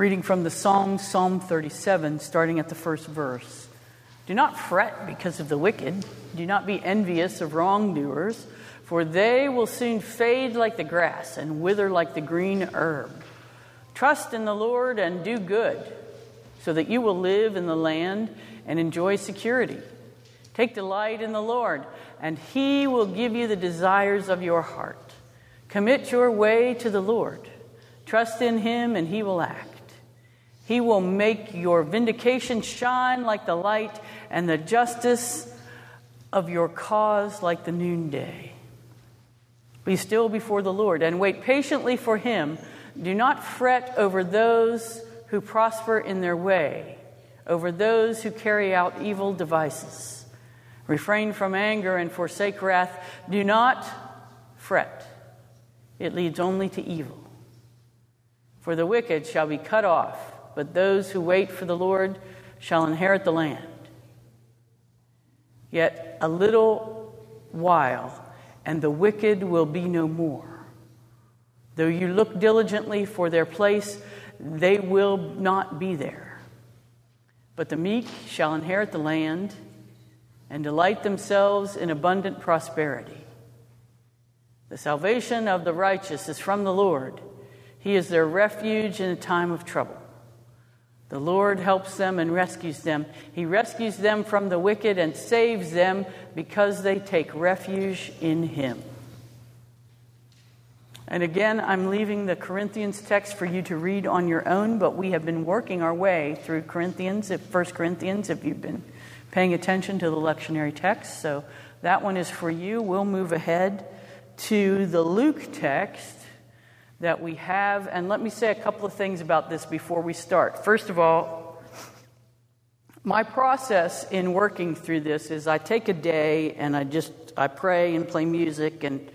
Reading from the Psalms, Psalm 37, starting at the first verse. Do not fret because of the wicked. Do not be envious of wrongdoers, for they will soon fade like the grass and wither like the green herb. Trust in the Lord and do good, so that you will live in the land and enjoy security. Take delight in the Lord, and he will give you the desires of your heart. Commit your way to the Lord. Trust in him, and he will act. He will make your vindication shine like the light, and the justice of your cause like the noonday. Be still before the Lord and wait patiently for him. Do not fret over those who prosper in their way, over those who carry out evil devices. Refrain from anger and forsake wrath. Do not fret, it leads only to evil. For the wicked shall be cut off, but those who wait for the Lord shall inherit the land. Yet a little while, and the wicked will be no more. Though you look diligently for their place, they will not be there. But the meek shall inherit the land and delight themselves in abundant prosperity. The salvation of the righteous is from the Lord. He is their refuge in a time of trouble. The Lord helps them and rescues them. He rescues them from the wicked and saves them because they take refuge in Him. And again, I'm leaving the Corinthians text for you to read on your own, but we have been working our way through Corinthians, if 1 Corinthians, if you've been paying attention to the lectionary text. So that one is for you. We'll move ahead to the Luke text that we have. And let me say a couple of things about this before we start. First of all, my process in working through this is I take a day and I just I pray and play music and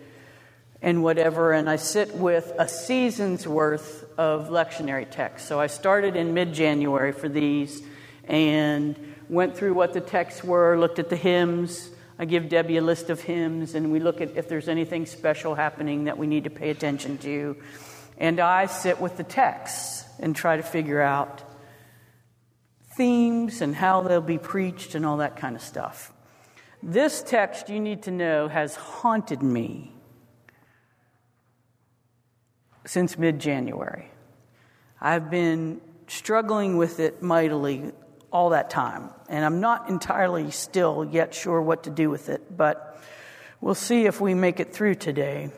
and whatever and I sit with a season's worth of lectionary text. So I started in mid-January for these and went through what the texts were, looked at the hymns. I give Debbie a list of hymns and we look at if there's anything special happening that we need to pay attention to. And I sit with the texts and try to figure out themes and how they'll be preached and all that kind of stuff. This text, you need to know, has haunted me since mid January. I've been struggling with it mightily all that time, and I'm not entirely still yet sure what to do with it, but we'll see if we make it through today.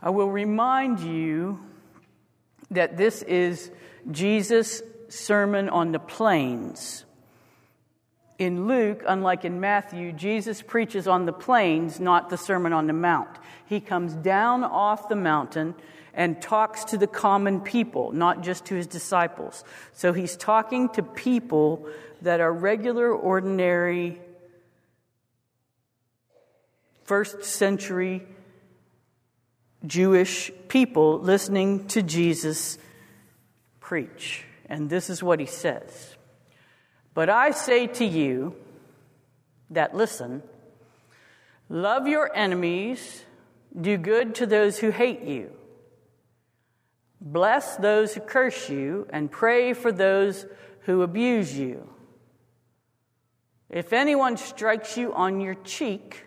I will remind you that this is Jesus' sermon on the plains. In Luke, unlike in Matthew, Jesus preaches on the plains, not the Sermon on the Mount. He comes down off the mountain and talks to the common people, not just to his disciples. So he's talking to people that are regular, ordinary, first century Jewish people listening to Jesus preach. And this is what he says But I say to you that listen, love your enemies, do good to those who hate you, bless those who curse you, and pray for those who abuse you. If anyone strikes you on your cheek,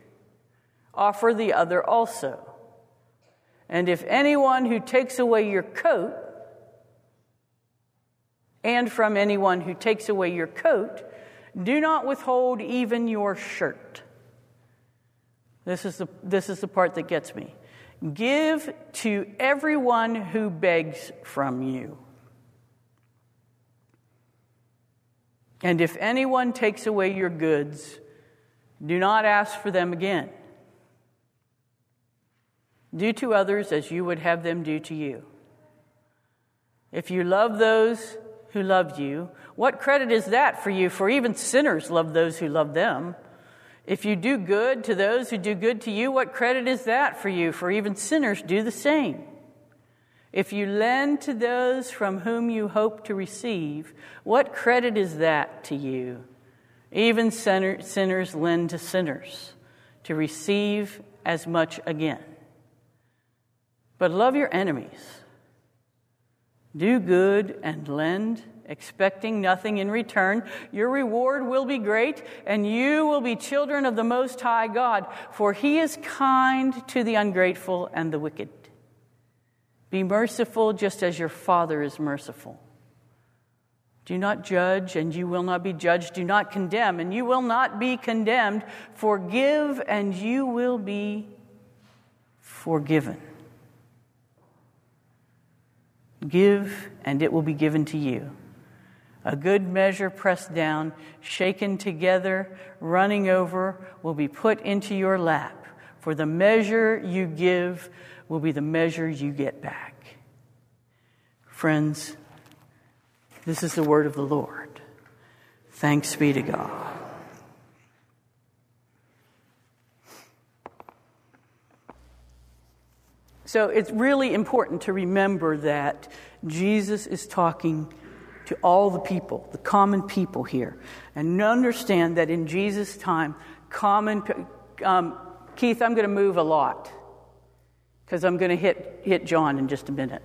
offer the other also. And if anyone who takes away your coat, and from anyone who takes away your coat, do not withhold even your shirt. This is the, this is the part that gets me. Give to everyone who begs from you. And if anyone takes away your goods, do not ask for them again. Do to others as you would have them do to you. If you love those who love you, what credit is that for you? For even sinners love those who love them. If you do good to those who do good to you, what credit is that for you? For even sinners do the same. If you lend to those from whom you hope to receive, what credit is that to you? Even sinners lend to sinners to receive as much again. But love your enemies. Do good and lend, expecting nothing in return. Your reward will be great, and you will be children of the Most High God, for He is kind to the ungrateful and the wicked. Be merciful just as your Father is merciful. Do not judge, and you will not be judged. Do not condemn, and you will not be condemned. Forgive, and you will be forgiven. Give, and it will be given to you. A good measure pressed down, shaken together, running over, will be put into your lap. For the measure you give will be the measure you get back. Friends, this is the word of the Lord. Thanks be to God. So it's really important to remember that Jesus is talking to all the people, the common people here, and understand that in Jesus' time, common. Um, Keith, I'm going to move a lot because I'm going to hit, hit John in just a minute.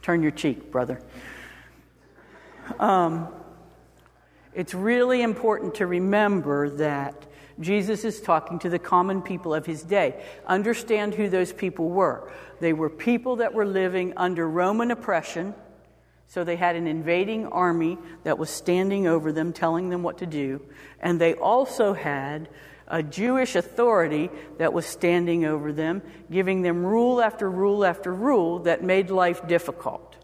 Turn your cheek, brother. Um, it's really important to remember that Jesus is talking to the common people of his day. Understand who those people were. They were people that were living under Roman oppression, so they had an invading army that was standing over them, telling them what to do. And they also had a Jewish authority that was standing over them, giving them rule after rule after rule that made life difficult.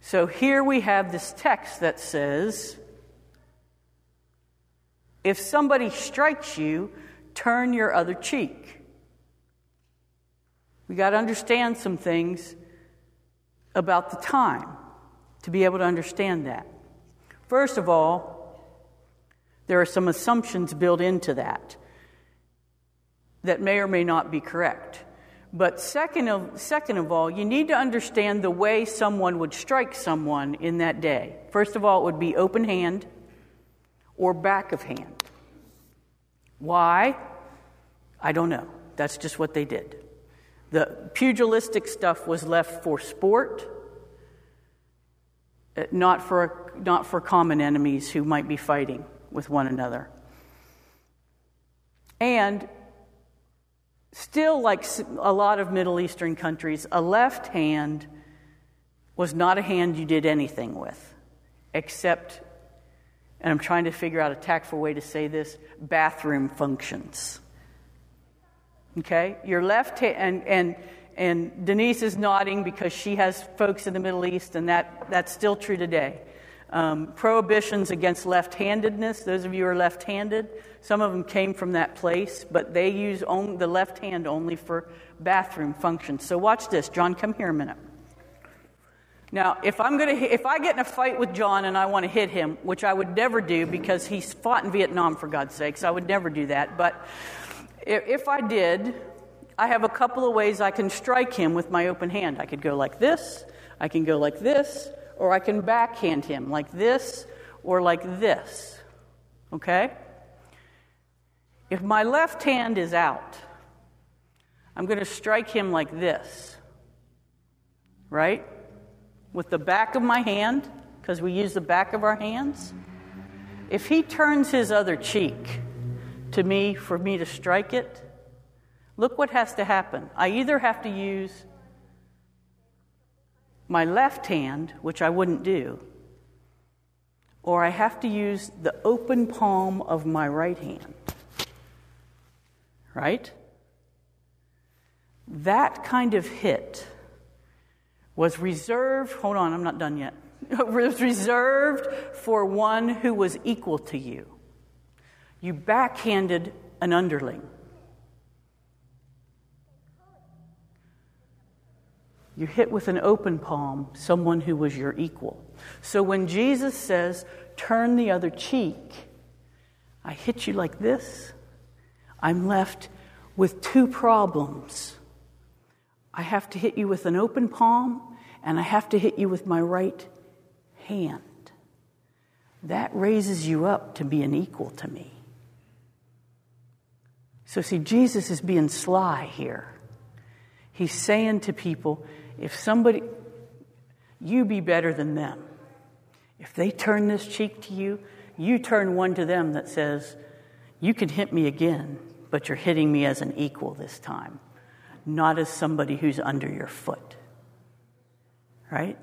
So here we have this text that says, if somebody strikes you, turn your other cheek. We got to understand some things about the time to be able to understand that. First of all, there are some assumptions built into that that may or may not be correct. But second of, second of all, you need to understand the way someone would strike someone in that day. First of all, it would be open hand or back of hand. Why? I don't know. That's just what they did. The pugilistic stuff was left for sport, not for, not for common enemies who might be fighting with one another. And still, like a lot of Middle Eastern countries, a left hand was not a hand you did anything with, except and I'm trying to figure out a tactful way to say this bathroom functions. Okay? Your left hand, and, and and Denise is nodding because she has folks in the Middle East, and that, that's still true today. Um, prohibitions against left handedness, those of you who are left handed, some of them came from that place, but they use only, the left hand only for bathroom functions. So watch this. John, come here a minute. Now, if I'm to, if I get in a fight with John and I want to hit him, which I would never do because he's fought in Vietnam for God's sakes, I would never do that. But if I did, I have a couple of ways I can strike him with my open hand. I could go like this, I can go like this, or I can backhand him like this or like this. Okay? If my left hand is out, I'm going to strike him like this. Right? with the back of my hand, because we use the back of our hands, if he turns his other cheek to me for me to strike it, look what has to happen. I either have to use my left hand, which I wouldn't do, or I have to use the open palm of my right hand. Right? That kind of hit was reserved, hold on, I'm not done yet, was reserved for one who was equal to you. You backhanded an underling. You hit with an open palm someone who was your equal. So when Jesus says, turn the other cheek, I hit you like this, I'm left with two problems. I have to hit you with an open palm, and I have to hit you with my right hand. That raises you up to be an equal to me. So, see, Jesus is being sly here. He's saying to people, if somebody, you be better than them. If they turn this cheek to you, you turn one to them that says, You can hit me again, but you're hitting me as an equal this time not as somebody who's under your foot. Right?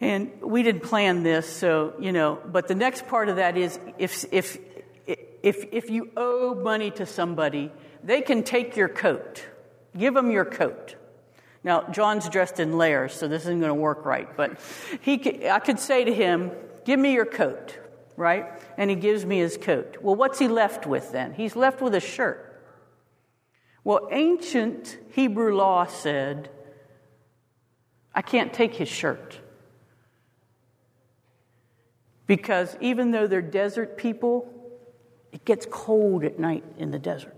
And we didn't plan this, so, you know, but the next part of that is if, if, if, if you owe money to somebody, they can take your coat. Give him your coat. Now, John's dressed in layers, so this isn't going to work right, but he, I could say to him, Give me your coat, right? And he gives me his coat. Well, what's he left with then? He's left with a shirt. Well, ancient Hebrew law said, I can't take his shirt. Because even though they're desert people, it gets cold at night in the desert.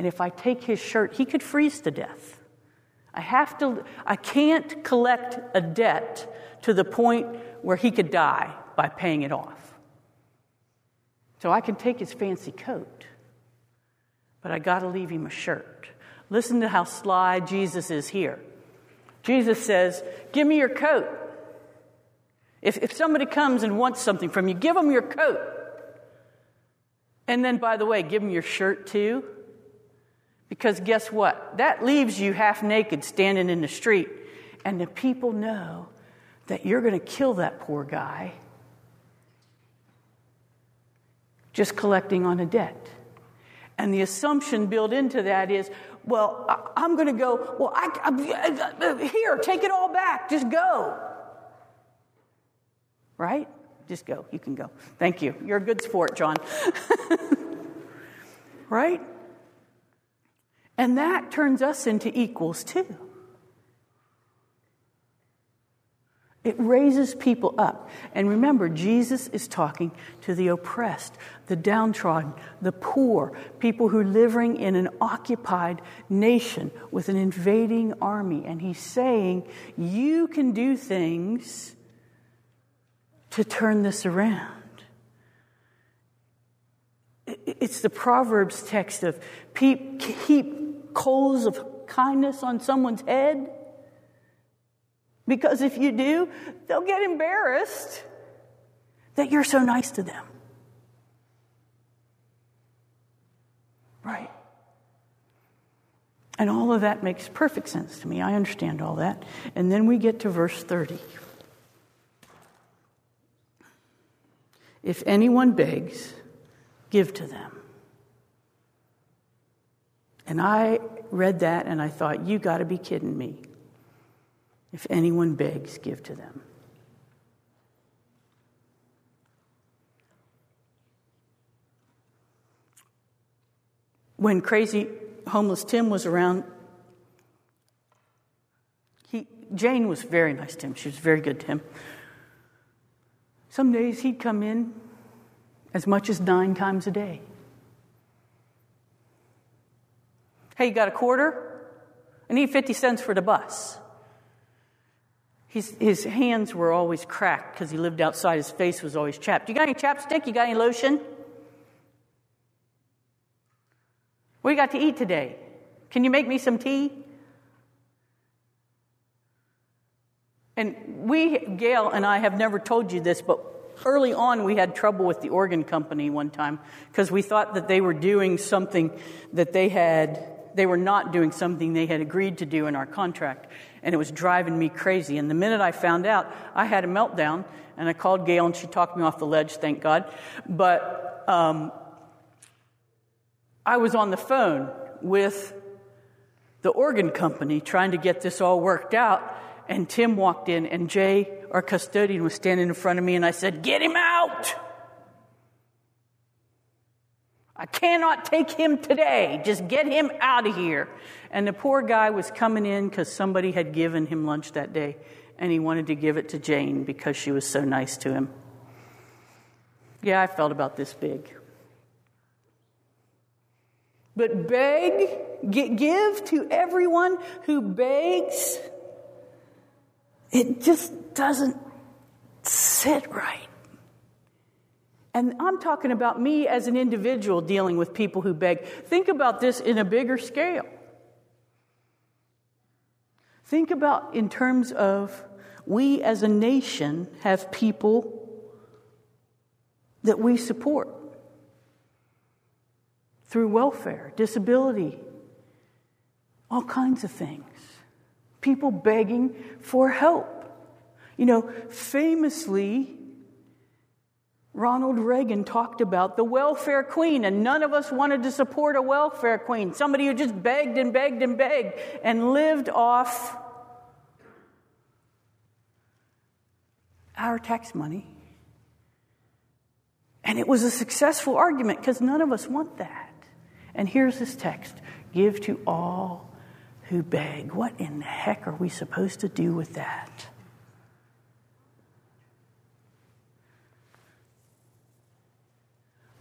And if I take his shirt, he could freeze to death. I have to I can't collect a debt to the point where he could die by paying it off. So I can take his fancy coat but I got to leave him a shirt. Listen to how sly Jesus is here. Jesus says, Give me your coat. If, if somebody comes and wants something from you, give them your coat. And then, by the way, give them your shirt too. Because guess what? That leaves you half naked standing in the street. And the people know that you're going to kill that poor guy just collecting on a debt. And the assumption built into that is, well, I'm going to go, well, I, I, here, take it all back, just go. Right? Just go. You can go. Thank you. You're a good sport, John. right? And that turns us into equals too. It raises people up. And remember, Jesus is talking to the oppressed, the downtrodden, the poor, people who are living in an occupied nation with an invading army. And he's saying, You can do things to turn this around. It's the Proverbs text of heap coals of kindness on someone's head because if you do, they'll get embarrassed that you're so nice to them. Right. And all of that makes perfect sense to me. I understand all that. And then we get to verse 30. If anyone begs, give to them. And I read that and I thought, you got to be kidding me. If anyone begs, give to them. When crazy homeless Tim was around, he, Jane was very nice to him. She was very good to him. Some days he'd come in as much as nine times a day. Hey, you got a quarter? I need 50 cents for the bus. His, his hands were always cracked because he lived outside. His face was always chapped. You got any chapstick? You got any lotion? What you got to eat today? Can you make me some tea? And we, Gail and I, have never told you this, but early on we had trouble with the organ company one time because we thought that they were doing something that they had, they were not doing something they had agreed to do in our contract. And it was driving me crazy. And the minute I found out, I had a meltdown and I called Gail and she talked me off the ledge, thank God. But um, I was on the phone with the organ company trying to get this all worked out. And Tim walked in, and Jay, our custodian, was standing in front of me, and I said, Get him out! I cannot take him today. Just get him out of here. And the poor guy was coming in because somebody had given him lunch that day, and he wanted to give it to Jane because she was so nice to him. Yeah, I felt about this big. But beg, give to everyone who begs it just doesn't sit right. And I'm talking about me as an individual dealing with people who beg. Think about this in a bigger scale. Think about in terms of we as a nation have people that we support through welfare, disability, all kinds of things people begging for help. You know, famously, Ronald Reagan talked about the welfare queen, and none of us wanted to support a welfare queen, somebody who just begged and begged and begged and lived off our tax money. And it was a successful argument because none of us want that. And here's this text give to all who beg. What in the heck are we supposed to do with that?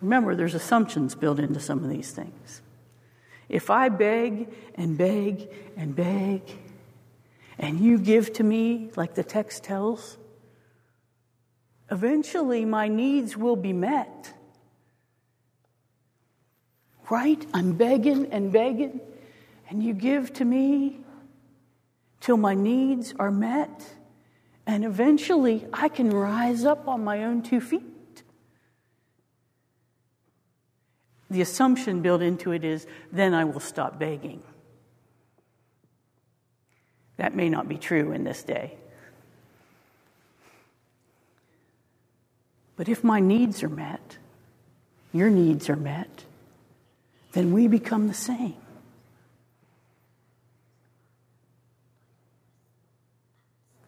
Remember, there's assumptions built into some of these things. If I beg and beg and beg, and you give to me, like the text tells, eventually my needs will be met. Right? I'm begging and begging and you give to me till my needs are met, and eventually I can rise up on my own two feet. The assumption built into it is then I will stop begging. That may not be true in this day. But if my needs are met, your needs are met, then we become the same.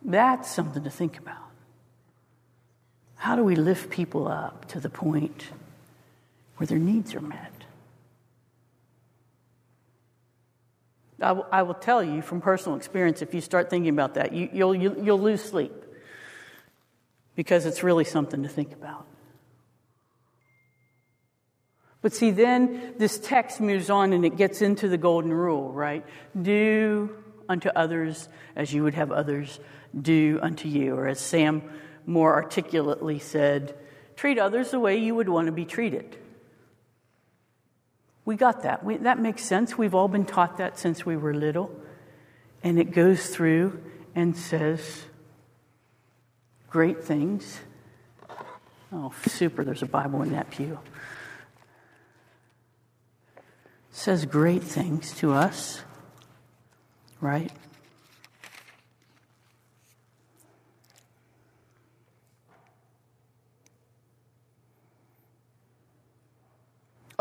That's something to think about. How do we lift people up to the point where their needs are met? I, w- I will tell you from personal experience if you start thinking about that, you, you'll, you, will you will lose sleep because it's really something to think about. But see, then this text moves on and it gets into the golden rule, right? Do unto others as you would have others do unto you. Or as Sam more articulately said, treat others the way you would want to be treated. We got that. We, that makes sense. We've all been taught that since we were little. And it goes through and says great things. Oh, super, there's a Bible in that pew. says great things to us, right?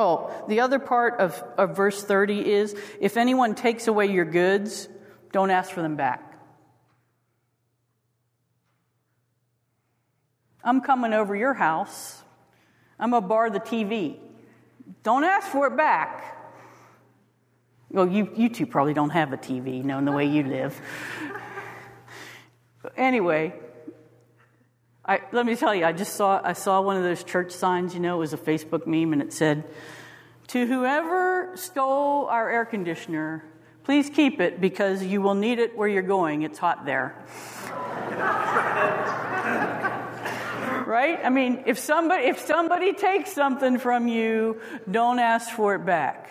Oh, the other part of, of verse 30 is if anyone takes away your goods, don't ask for them back. I'm coming over your house. I'm going to bar the TV. Don't ask for it back. Well, you, you two probably don't have a TV, knowing the way you live. anyway, I, let me tell you, I just saw, I saw one of those church signs, you know, it was a Facebook meme, and it said, To whoever stole our air conditioner, please keep it because you will need it where you're going. It's hot there. right? I mean, if somebody, if somebody takes something from you, don't ask for it back.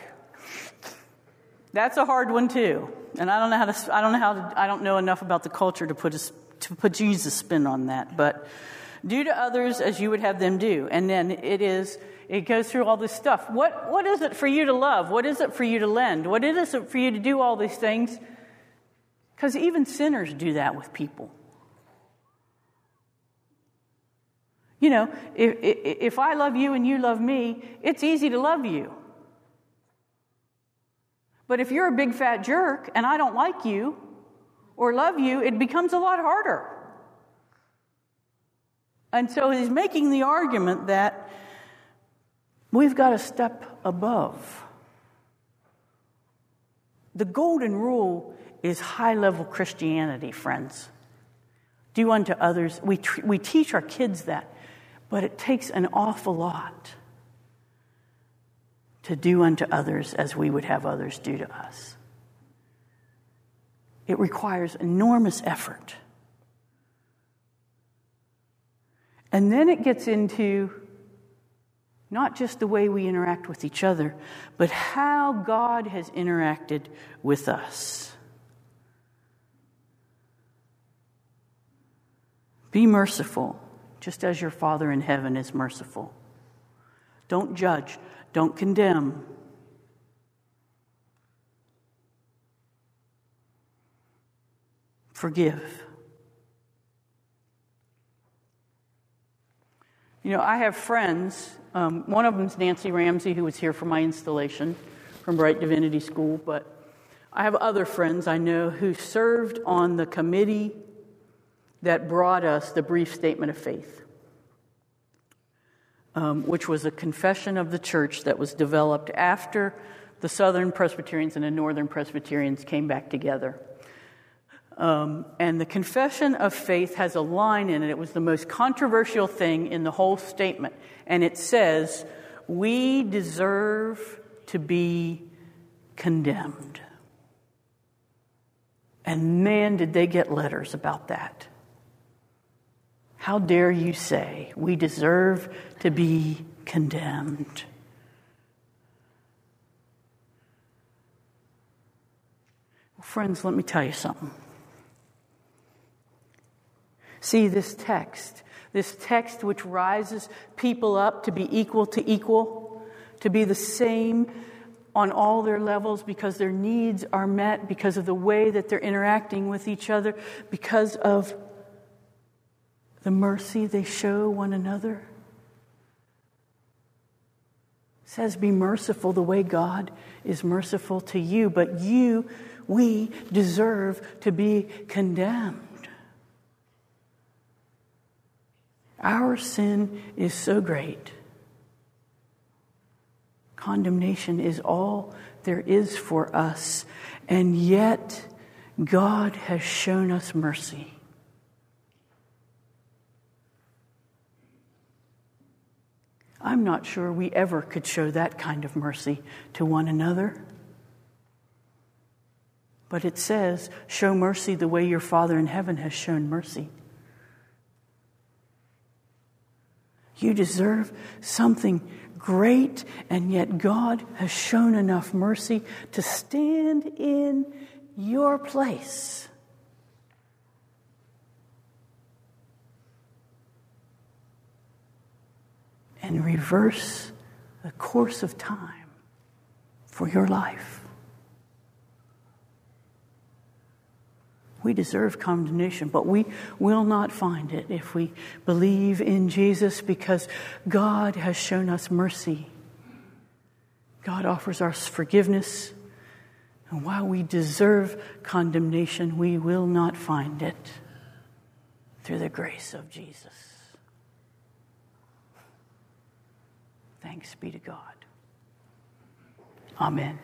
That's a hard one too. And I don't know how to, I don't know how to, I don't know enough about the culture to put a, to put Jesus' spin on that. But do to others as you would have them do. And then it is, it goes through all this stuff. What, what is it for you to love? What is it for you to lend? What is it for you to do all these things? Because even sinners do that with people. You know, if, if I love you and you love me, it's easy to love you. But if you're a big fat jerk and I don't like you or love you, it becomes a lot harder. And so he's making the argument that we've got to step above. The golden rule is high level Christianity, friends. Do unto others. We, tr- we teach our kids that, but it takes an awful lot to do unto others as we would have others do to us. It requires enormous effort. And then it gets into not just the way we interact with each other, but how God has interacted with us. Be merciful, just as your Father in heaven is merciful. Don't judge, don't condemn. Forgive. You know, I have friends. Um, one of them is Nancy Ramsay, who was here for my installation from Brite Divinity School. But I have other friends I know who served on the committee that brought us the brief statement of faith, um, which was a confession of the church that was developed after the Southern Presbyterians and the Northern Presbyterians came back together. Um, and the confession of faith has a line in it. It was the most controversial thing in the whole statement. And it says, We deserve to be condemned. And man, did they get letters about that. How dare you say we deserve to be condemned? Friends, let me tell you something. See, this text, this text which rises people up to be equal to equal, to be the same on all their levels because their needs are met, because of the way that they're interacting with each other, because of the mercy they show one another. It says, Be merciful the way God is merciful to you, but you, we deserve to be condemned. Our sin is so great. Condemnation is all there is for us, and yet God has shown us mercy. I'm not sure we ever could show that kind of mercy to one another. But it says, show mercy the way your Father in heaven has shown mercy. You deserve something great, and yet God has shown enough mercy to stand in your place. And reverse the course of time for your life. We deserve condemnation, but we will not find it if we believe in Jesus because God has shown us mercy. God offers us forgiveness. And while we deserve condemnation, we will not find it through the grace of Jesus. Thanks be to God. Amen.